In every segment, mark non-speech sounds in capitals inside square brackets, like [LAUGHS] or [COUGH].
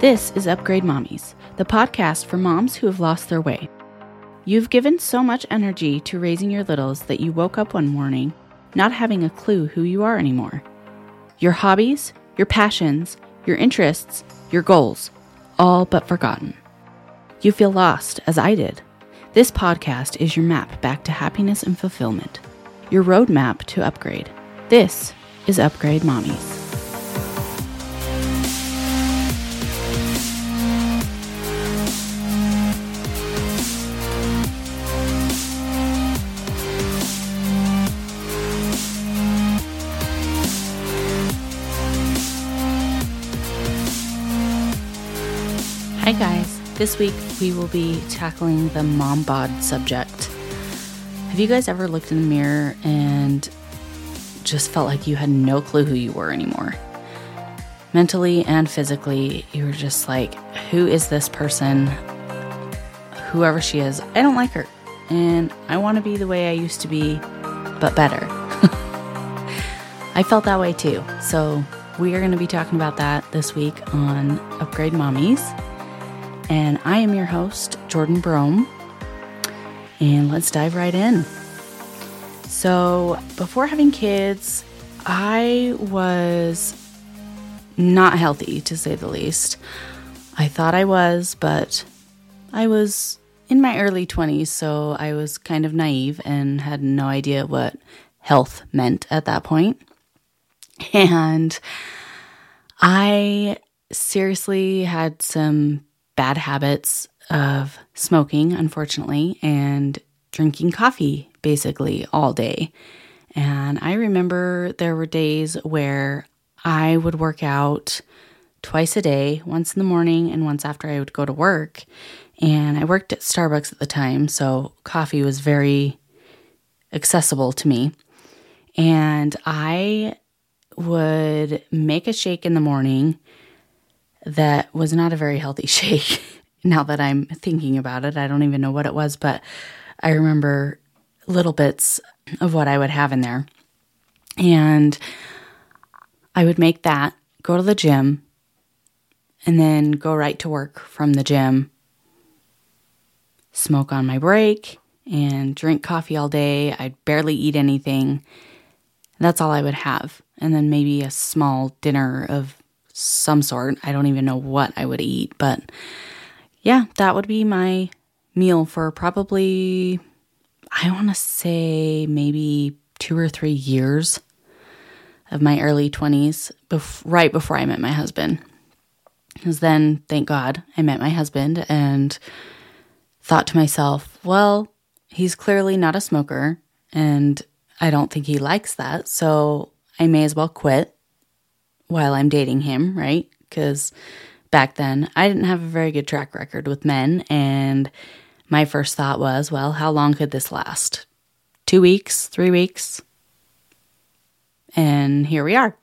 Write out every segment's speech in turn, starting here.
This is Upgrade Mommies, the podcast for moms who have lost their way. You've given so much energy to raising your littles that you woke up one morning not having a clue who you are anymore. Your hobbies, your passions, your interests, your goals, all but forgotten. You feel lost, as I did. This podcast is your map back to happiness and fulfillment, your roadmap to upgrade. This is Upgrade Mommies. This week we will be tackling the mom bod subject. Have you guys ever looked in the mirror and just felt like you had no clue who you were anymore? Mentally and physically, you were just like, who is this person? Whoever she is, I don't like her. And I want to be the way I used to be, but better. [LAUGHS] I felt that way too. So, we are going to be talking about that this week on Upgrade Mommies and I am your host, Jordan Brome. And let's dive right in. So, before having kids, I was not healthy to say the least. I thought I was, but I was in my early 20s, so I was kind of naive and had no idea what health meant at that point. [LAUGHS] And I seriously had some bad habits of smoking, unfortunately, and drinking coffee basically all day. And I remember there were days where I would work out twice a day, once in the morning and once after I would go to work. And I worked at Starbucks at the time, so coffee was very accessible to me. And I would make a shake in the morning that was not a very healthy [LAUGHS] shake. now that I'm thinking about it, I don't even know what it was, but I remember little bits of what I would have in there. And I would make that, go to the gym, and then go right to work from the gym, smoke on my break, and drink coffee all day. I'd barely eat anything. That's all I would have. And then maybe a small dinner of some sort. I don't even know what I would eat, but yeah, that would be my meal for probably, I want to say maybe two or three years of my early 20s, bef- right before I met my husband. Because then, thank God, I met my husband and thought to myself, well, he's clearly not a smoker, and I don't think he likes that, so I may as well quit while I'm dating him, right? Because back then I didn't have a very good track record with men. And my first thought was, well, how long could this last? Two weeks, three weeks? And here we are.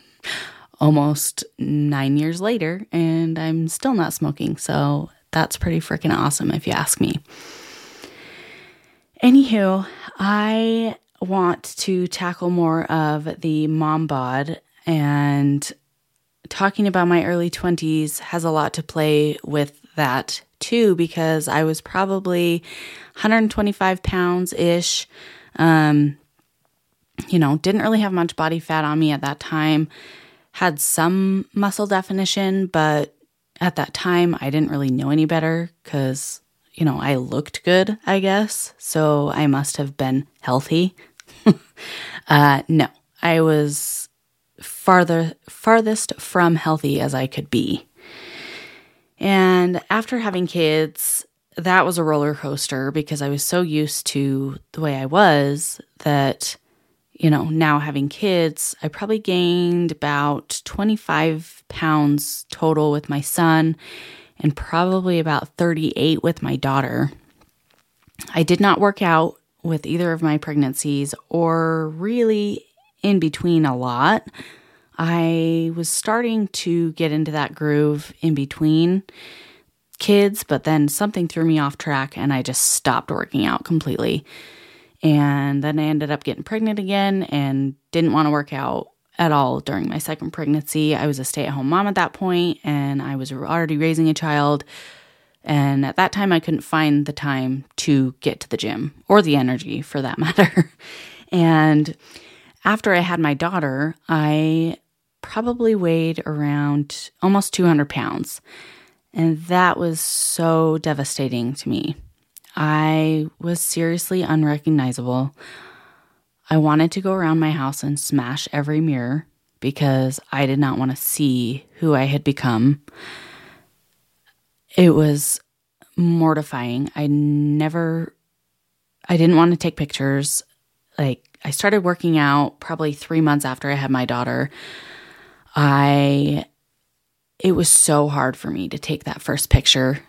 [LAUGHS] Almost nine years later, and I'm still not smoking. So that's pretty freaking awesome, if you ask me. Anywho, I want to tackle more of the mom bod and talking about my early 20s has a lot to play with that too, because I was probably 125 pounds ish. Um, you know, didn't really have much body fat on me at that time. Had some muscle definition, but at that time I didn't really know any better because, you know, I looked good, I guess. So I must have been healthy. [LAUGHS] uh, no, I was farther farthest from healthy as I could be. And after having kids, that was a roller coaster because I was so used to the way I was that you know, now having kids, I probably gained about 25 pounds total with my son and probably about 38 with my daughter. I did not work out with either of my pregnancies or really in between a lot. I was starting to get into that groove in between kids, but then something threw me off track and I just stopped working out completely. And then I ended up getting pregnant again and didn't want to work out at all during my second pregnancy. I was a stay at home mom at that point and I was already raising a child. And at that time, I couldn't find the time to get to the gym or the energy for that [LAUGHS] matter. and after I had my daughter, I probably weighed around almost 200 pounds. And that was so devastating to me. I was seriously unrecognizable. I wanted to go around my house and smash every mirror because I did not want to see who I had become. It was mortifying. I never, I didn't want to take pictures. Like, I started working out probably three months after I had my daughter. I, it was so hard for me to take that first picture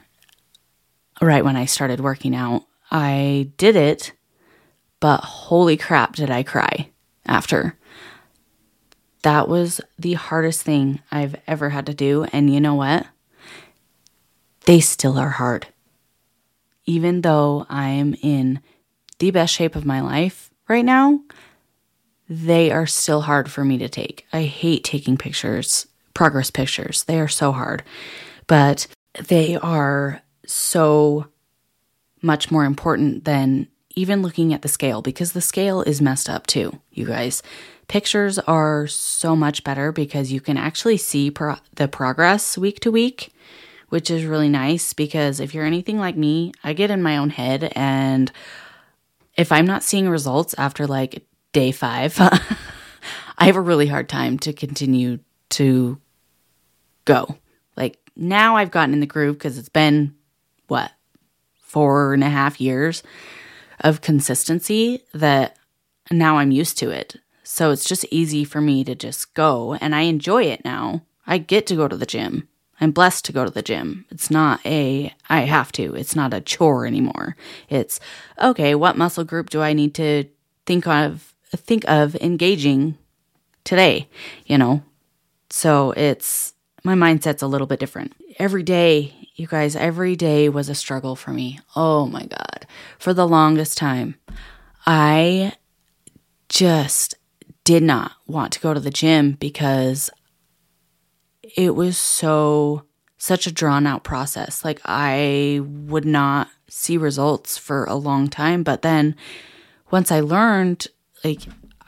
right when I started working out. I did it, but holy crap, did I cry after. That was the hardest thing I've ever had to do. And you know what? They still are hard. Even though I am in the best shape of my life right now, they are still hard for me to take. I hate taking pictures, progress pictures. They are so hard, but they are so much more important than even looking at the scale because the scale is messed up too, you guys. Pictures are so much better because you can actually see pro- the progress week to week, which is really nice because if you're anything like me, I get in my own head and if I'm not seeing results after like day 5, [LAUGHS] I have a really hard time to continue to go. Like now I've gotten in the groove because it's been what four and a half years of consistency that now I'm used to it. So it's just easy for me to just go and I enjoy it now. I get to go to the gym. I'm blessed to go to the gym. It's not a I have to. It's not a chore anymore. It's okay, what muscle group do I need to think of think of engaging today, you know? So it's my mindset's a little bit different. Every day you guys, every day was a struggle for me. Oh my God. For the longest time, I just did not want to go to the gym because it was so, such a drawn out process. Like, I would not see results for a long time. But then once I learned, like,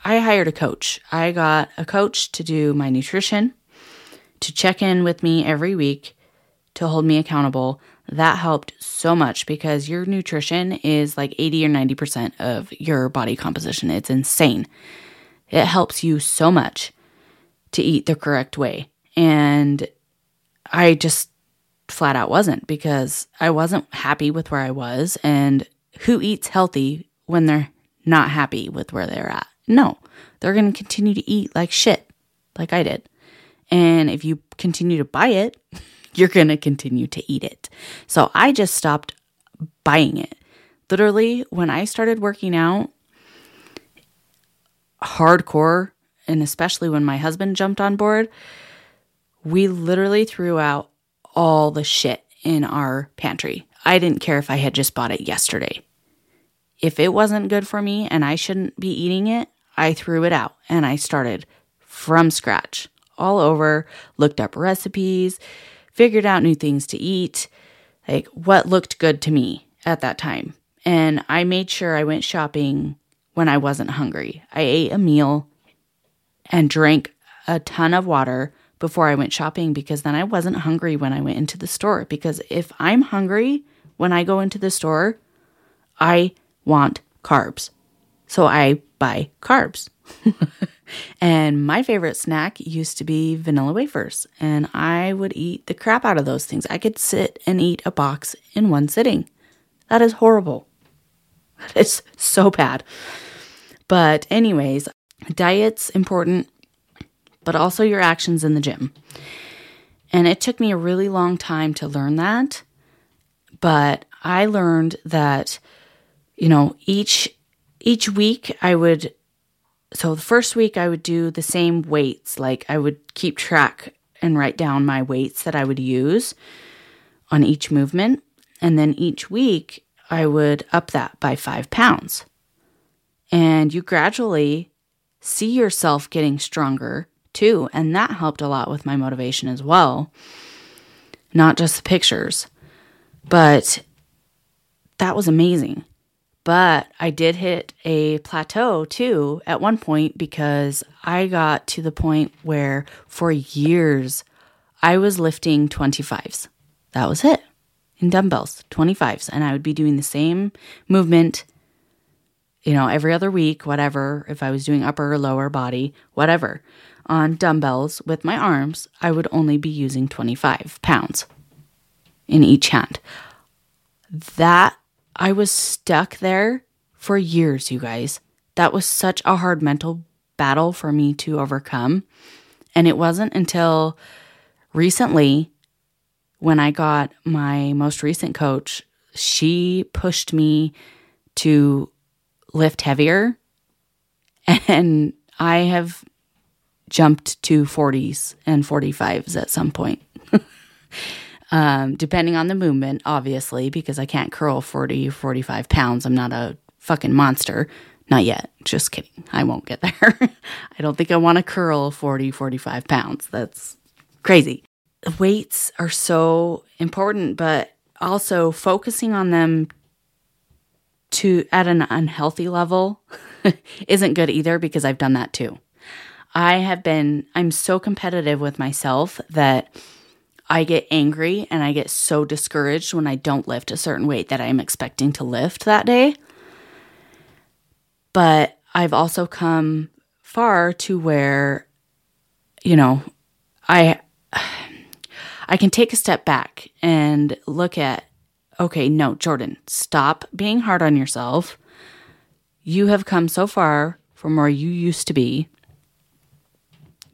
I hired a coach. I got a coach to do my nutrition, to check in with me every week to hold me accountable. That helped so much because your nutrition is like 80 or 90% of your body composition. It's insane. It helps you so much to eat the correct way. And I just flat out wasn't because I wasn't happy with where I was. And who eats healthy when they're not happy with where they're at? No, they're going to continue to eat like shit, like I did. And if you continue to buy it, [LAUGHS] you're going to continue to eat it. So I just stopped buying it. Literally, when I started working out hardcore, and especially when my husband jumped on board, we literally threw out all the shit in our pantry. I didn't care if I had just bought it yesterday. If it wasn't good for me and I shouldn't be eating it, I threw it out and I started from scratch all over, looked up recipes, figured out new things to eat, like what looked good to me at that time. And I made sure I went shopping when I wasn't hungry. I ate a meal and drank a ton of water before I went shopping because then I wasn't hungry when I went into the store. Because if I'm hungry when I go into the store, I want carbs. So I buy carbs. [LAUGHS] and my favorite snack used to be vanilla wafers, and I would eat the crap out of those things. I could sit and eat a box in one sitting. That is horrible. That is so bad. But, anyways, diet's important, but also your actions in the gym. And it took me a really long time to learn that. But I learned that, you know, each each week I would so the first week I would do the same weights, like I would keep track and write down my weights that I would use on each movement. And then each week I would up that by five pounds. And you gradually see yourself getting stronger too. And that helped a lot with my motivation as well. Not just the pictures, but that was amazing. But I did hit a plateau too at one point because I got to the point where for years I was lifting 25s. That was it in dumbbells, 25s. And I would be doing the same movement, you know, every other week, whatever, if I was doing upper or lower body, whatever. On dumbbells with my arms, I would only be using 25 pounds in each hand. That I was stuck there for years, you guys. That was such a hard mental battle for me to overcome. And it wasn't until recently when I got my most recent coach, she pushed me to lift heavier. And I have jumped to 40s and 45s at some point. [LAUGHS] um, depending on the movement, obviously, because I can't curl 40, 45 pounds. I'm not a fucking monster. Not yet. Just kidding. I won't get there. [LAUGHS] I don't think I want to curl 40, 45 pounds. That's crazy. Weights are so important, but also focusing on them to at an unhealthy level [LAUGHS] isn't good either because I've done that too. I have been I'm so competitive with myself that I get angry and I get so discouraged when I don't lift a certain weight that I'm expecting to lift that day. But I've also come far to where, you know, I I can take a step back and look at, okay, no, Jordan, stop being hard on yourself. You have come so far from where you used to be.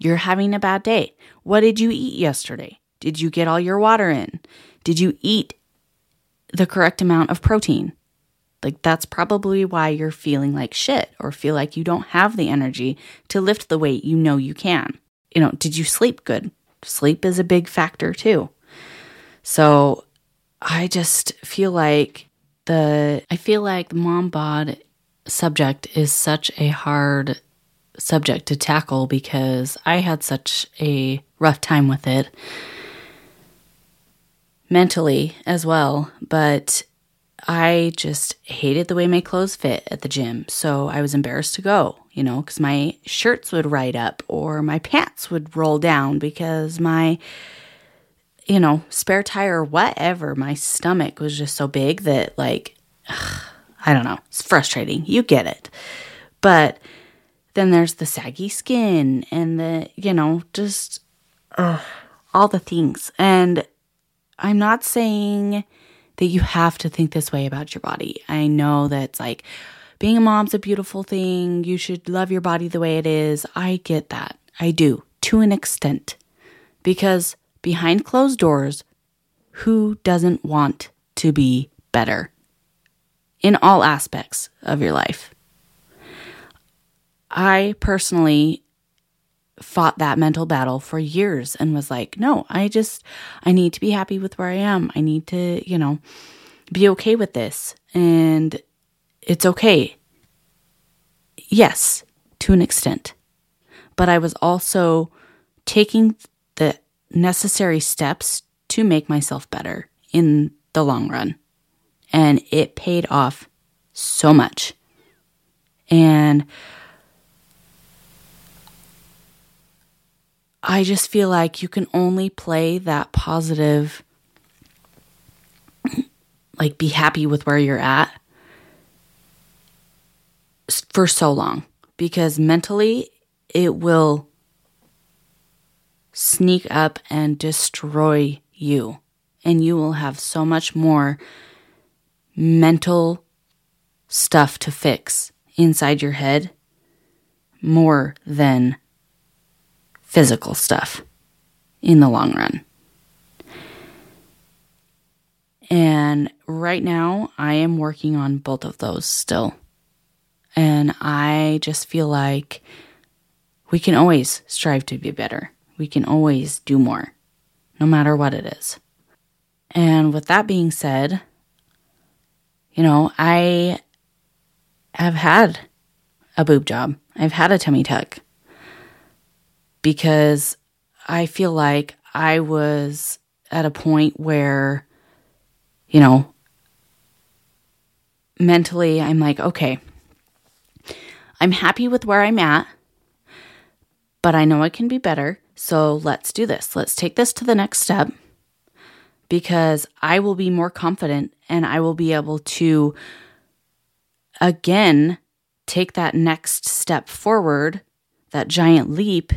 You're having a bad day. What did you eat yesterday? Did you get all your water in? Did you eat the correct amount of protein? Like, that's probably why you're feeling like shit or feel like you don't have the energy to lift the weight you know you can. You know, did you sleep good? Sleep is a big factor too. So, I just feel like the I feel like the mom bod subject is such a hard subject to tackle because I had such a rough time with it mentally as well, but I just hated the way my clothes fit at the gym. So I was embarrassed to go, you know, because my shirts would ride up or my pants would roll down because my, you know, spare tire whatever, my stomach was just so big that, like, ugh, [SIGHS] I don't know, it's frustrating. You get it. But then there's the saggy skin and the, you know, just ugh, all the things. And I'm not saying that you have to think this way about your body. I know that like being a mom's a beautiful thing. You should love your body the way it is. I get that. I do to an extent. Because behind closed doors, who doesn't want to be better in all aspects of your life? I personally fought that mental battle for years and was like, no, I just, I need to be happy with where I am. I need to, you know, be okay with this. And it's okay. Yes, to an extent. But I was also taking the necessary steps to make myself better in the long run. And it paid off so much. And I just feel like you can only play that positive, like be happy with where you're at for so long because mentally it will sneak up and destroy you. And you will have so much more mental stuff to fix inside your head more than physical stuff in the long run. And right now, I am working on both of those still. And I just feel like we can always strive to be better. We can always do more, no matter what it is. And with that being said, you know, I have had a boob job. I've had a tummy tuck because I feel like I was at a point where, you know, mentally I'm like, okay, I'm happy with where I'm at, but I know I can be better. So let's do this. Let's take this to the next step because I will be more confident and I will be able to again take that next step forward, that giant leap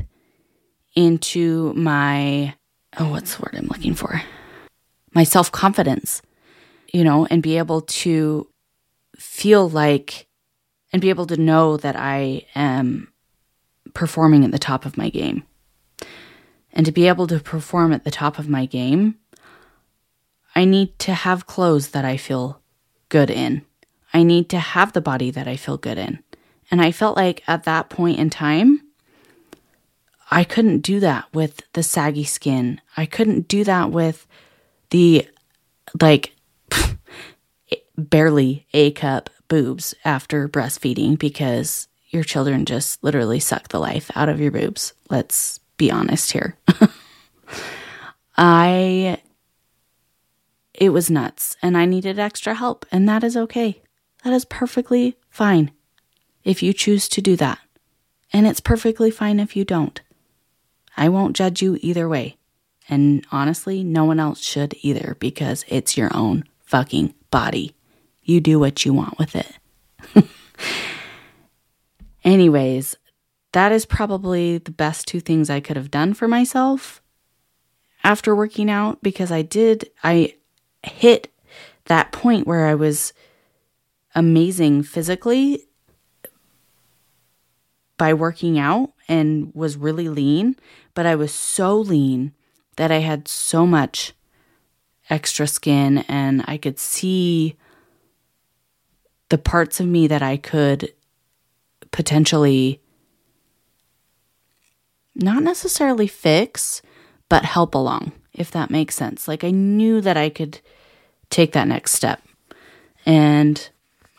into my oh, what's the word I'm looking for? My self confidence, you know, and be able to feel like and be able to know that I am performing at the top of my game. And to be able to perform at the top of my game, I need to have clothes that I feel good in. I need to have the body that I feel good in. And I felt like at that point in time, I couldn't do that with the saggy skin. I couldn't do that with the like [LAUGHS] barely A cup boobs after breastfeeding because your children just literally suck the life out of your boobs. Let's be honest here. [LAUGHS] I it was nuts and I needed extra help and that is okay. That is perfectly fine if you choose to do that. And it's perfectly fine if you don't. I won't judge you either way. And honestly, no one else should either because it's your own fucking body. You do what you want with it. [LAUGHS] Anyways, that is probably the best two things I could have done for myself after working out because I did, I hit that point where I was amazing physically by working out and was really lean, but I was so lean that I had so much extra skin and I could see the parts of me that I could potentially not necessarily fix, but help along, if that makes sense. Like I knew that I could take that next step. And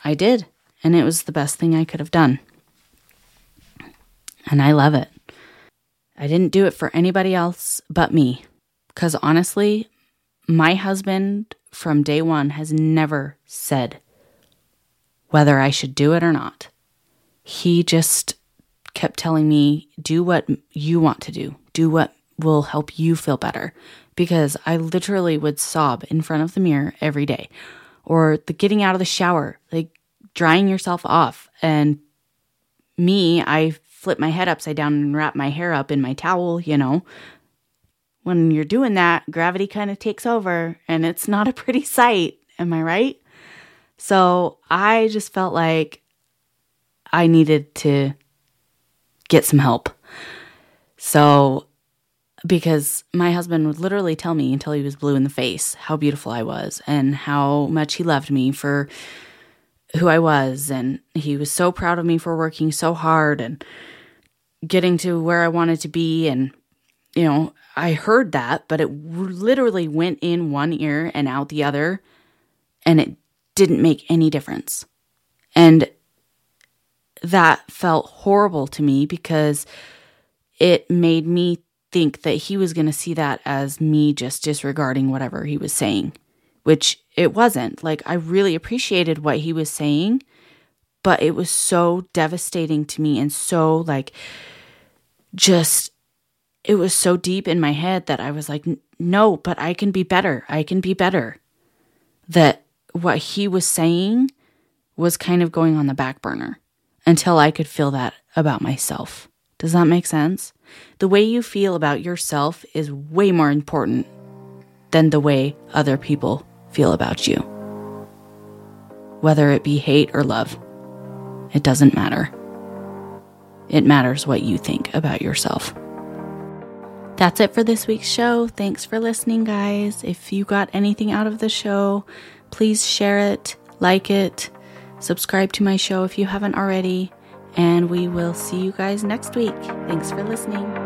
I did. And it was the best thing I could have done and I love it. I didn't do it for anybody else but me. Because honestly, my husband from day one has never said whether I should do it or not. He just kept telling me, do what you want to do, do what will help you feel better. Because I literally would sob in front of the mirror every day, or the getting out of the shower, like drying yourself off. And me, I flip my head upside down and wrap my hair up in my towel, you know. When you're doing that, gravity kind of takes over and it's not a pretty sight. Am I right? So I just felt like I needed to get some help. So, because my husband would literally tell me until he was blue in the face how beautiful I was and how much he loved me for who I was. And he was so proud of me for working so hard and getting to where I wanted to be. And, you know, I heard that, but it literally went in one ear and out the other, and it didn't make any difference. And that felt horrible to me because it made me think that he was going to see that as me just disregarding whatever he was saying, which it wasn't. Like, I really appreciated what he was saying, but it was so devastating to me and so, like, just it was so deep in my head that I was like, no, but I can be better. I can be better. That what he was saying was kind of going on the back burner until I could feel that about myself. Does that make sense? The way you feel about yourself is way more important than the way other people feel about you. Whether it be hate or love, it doesn't matter. It matters what you think about yourself. That's it for this week's show. Thanks for listening, guys. If you got anything out of the show, please share it, like it, subscribe to my show if you haven't already, and we will see you guys next week. Thanks for listening.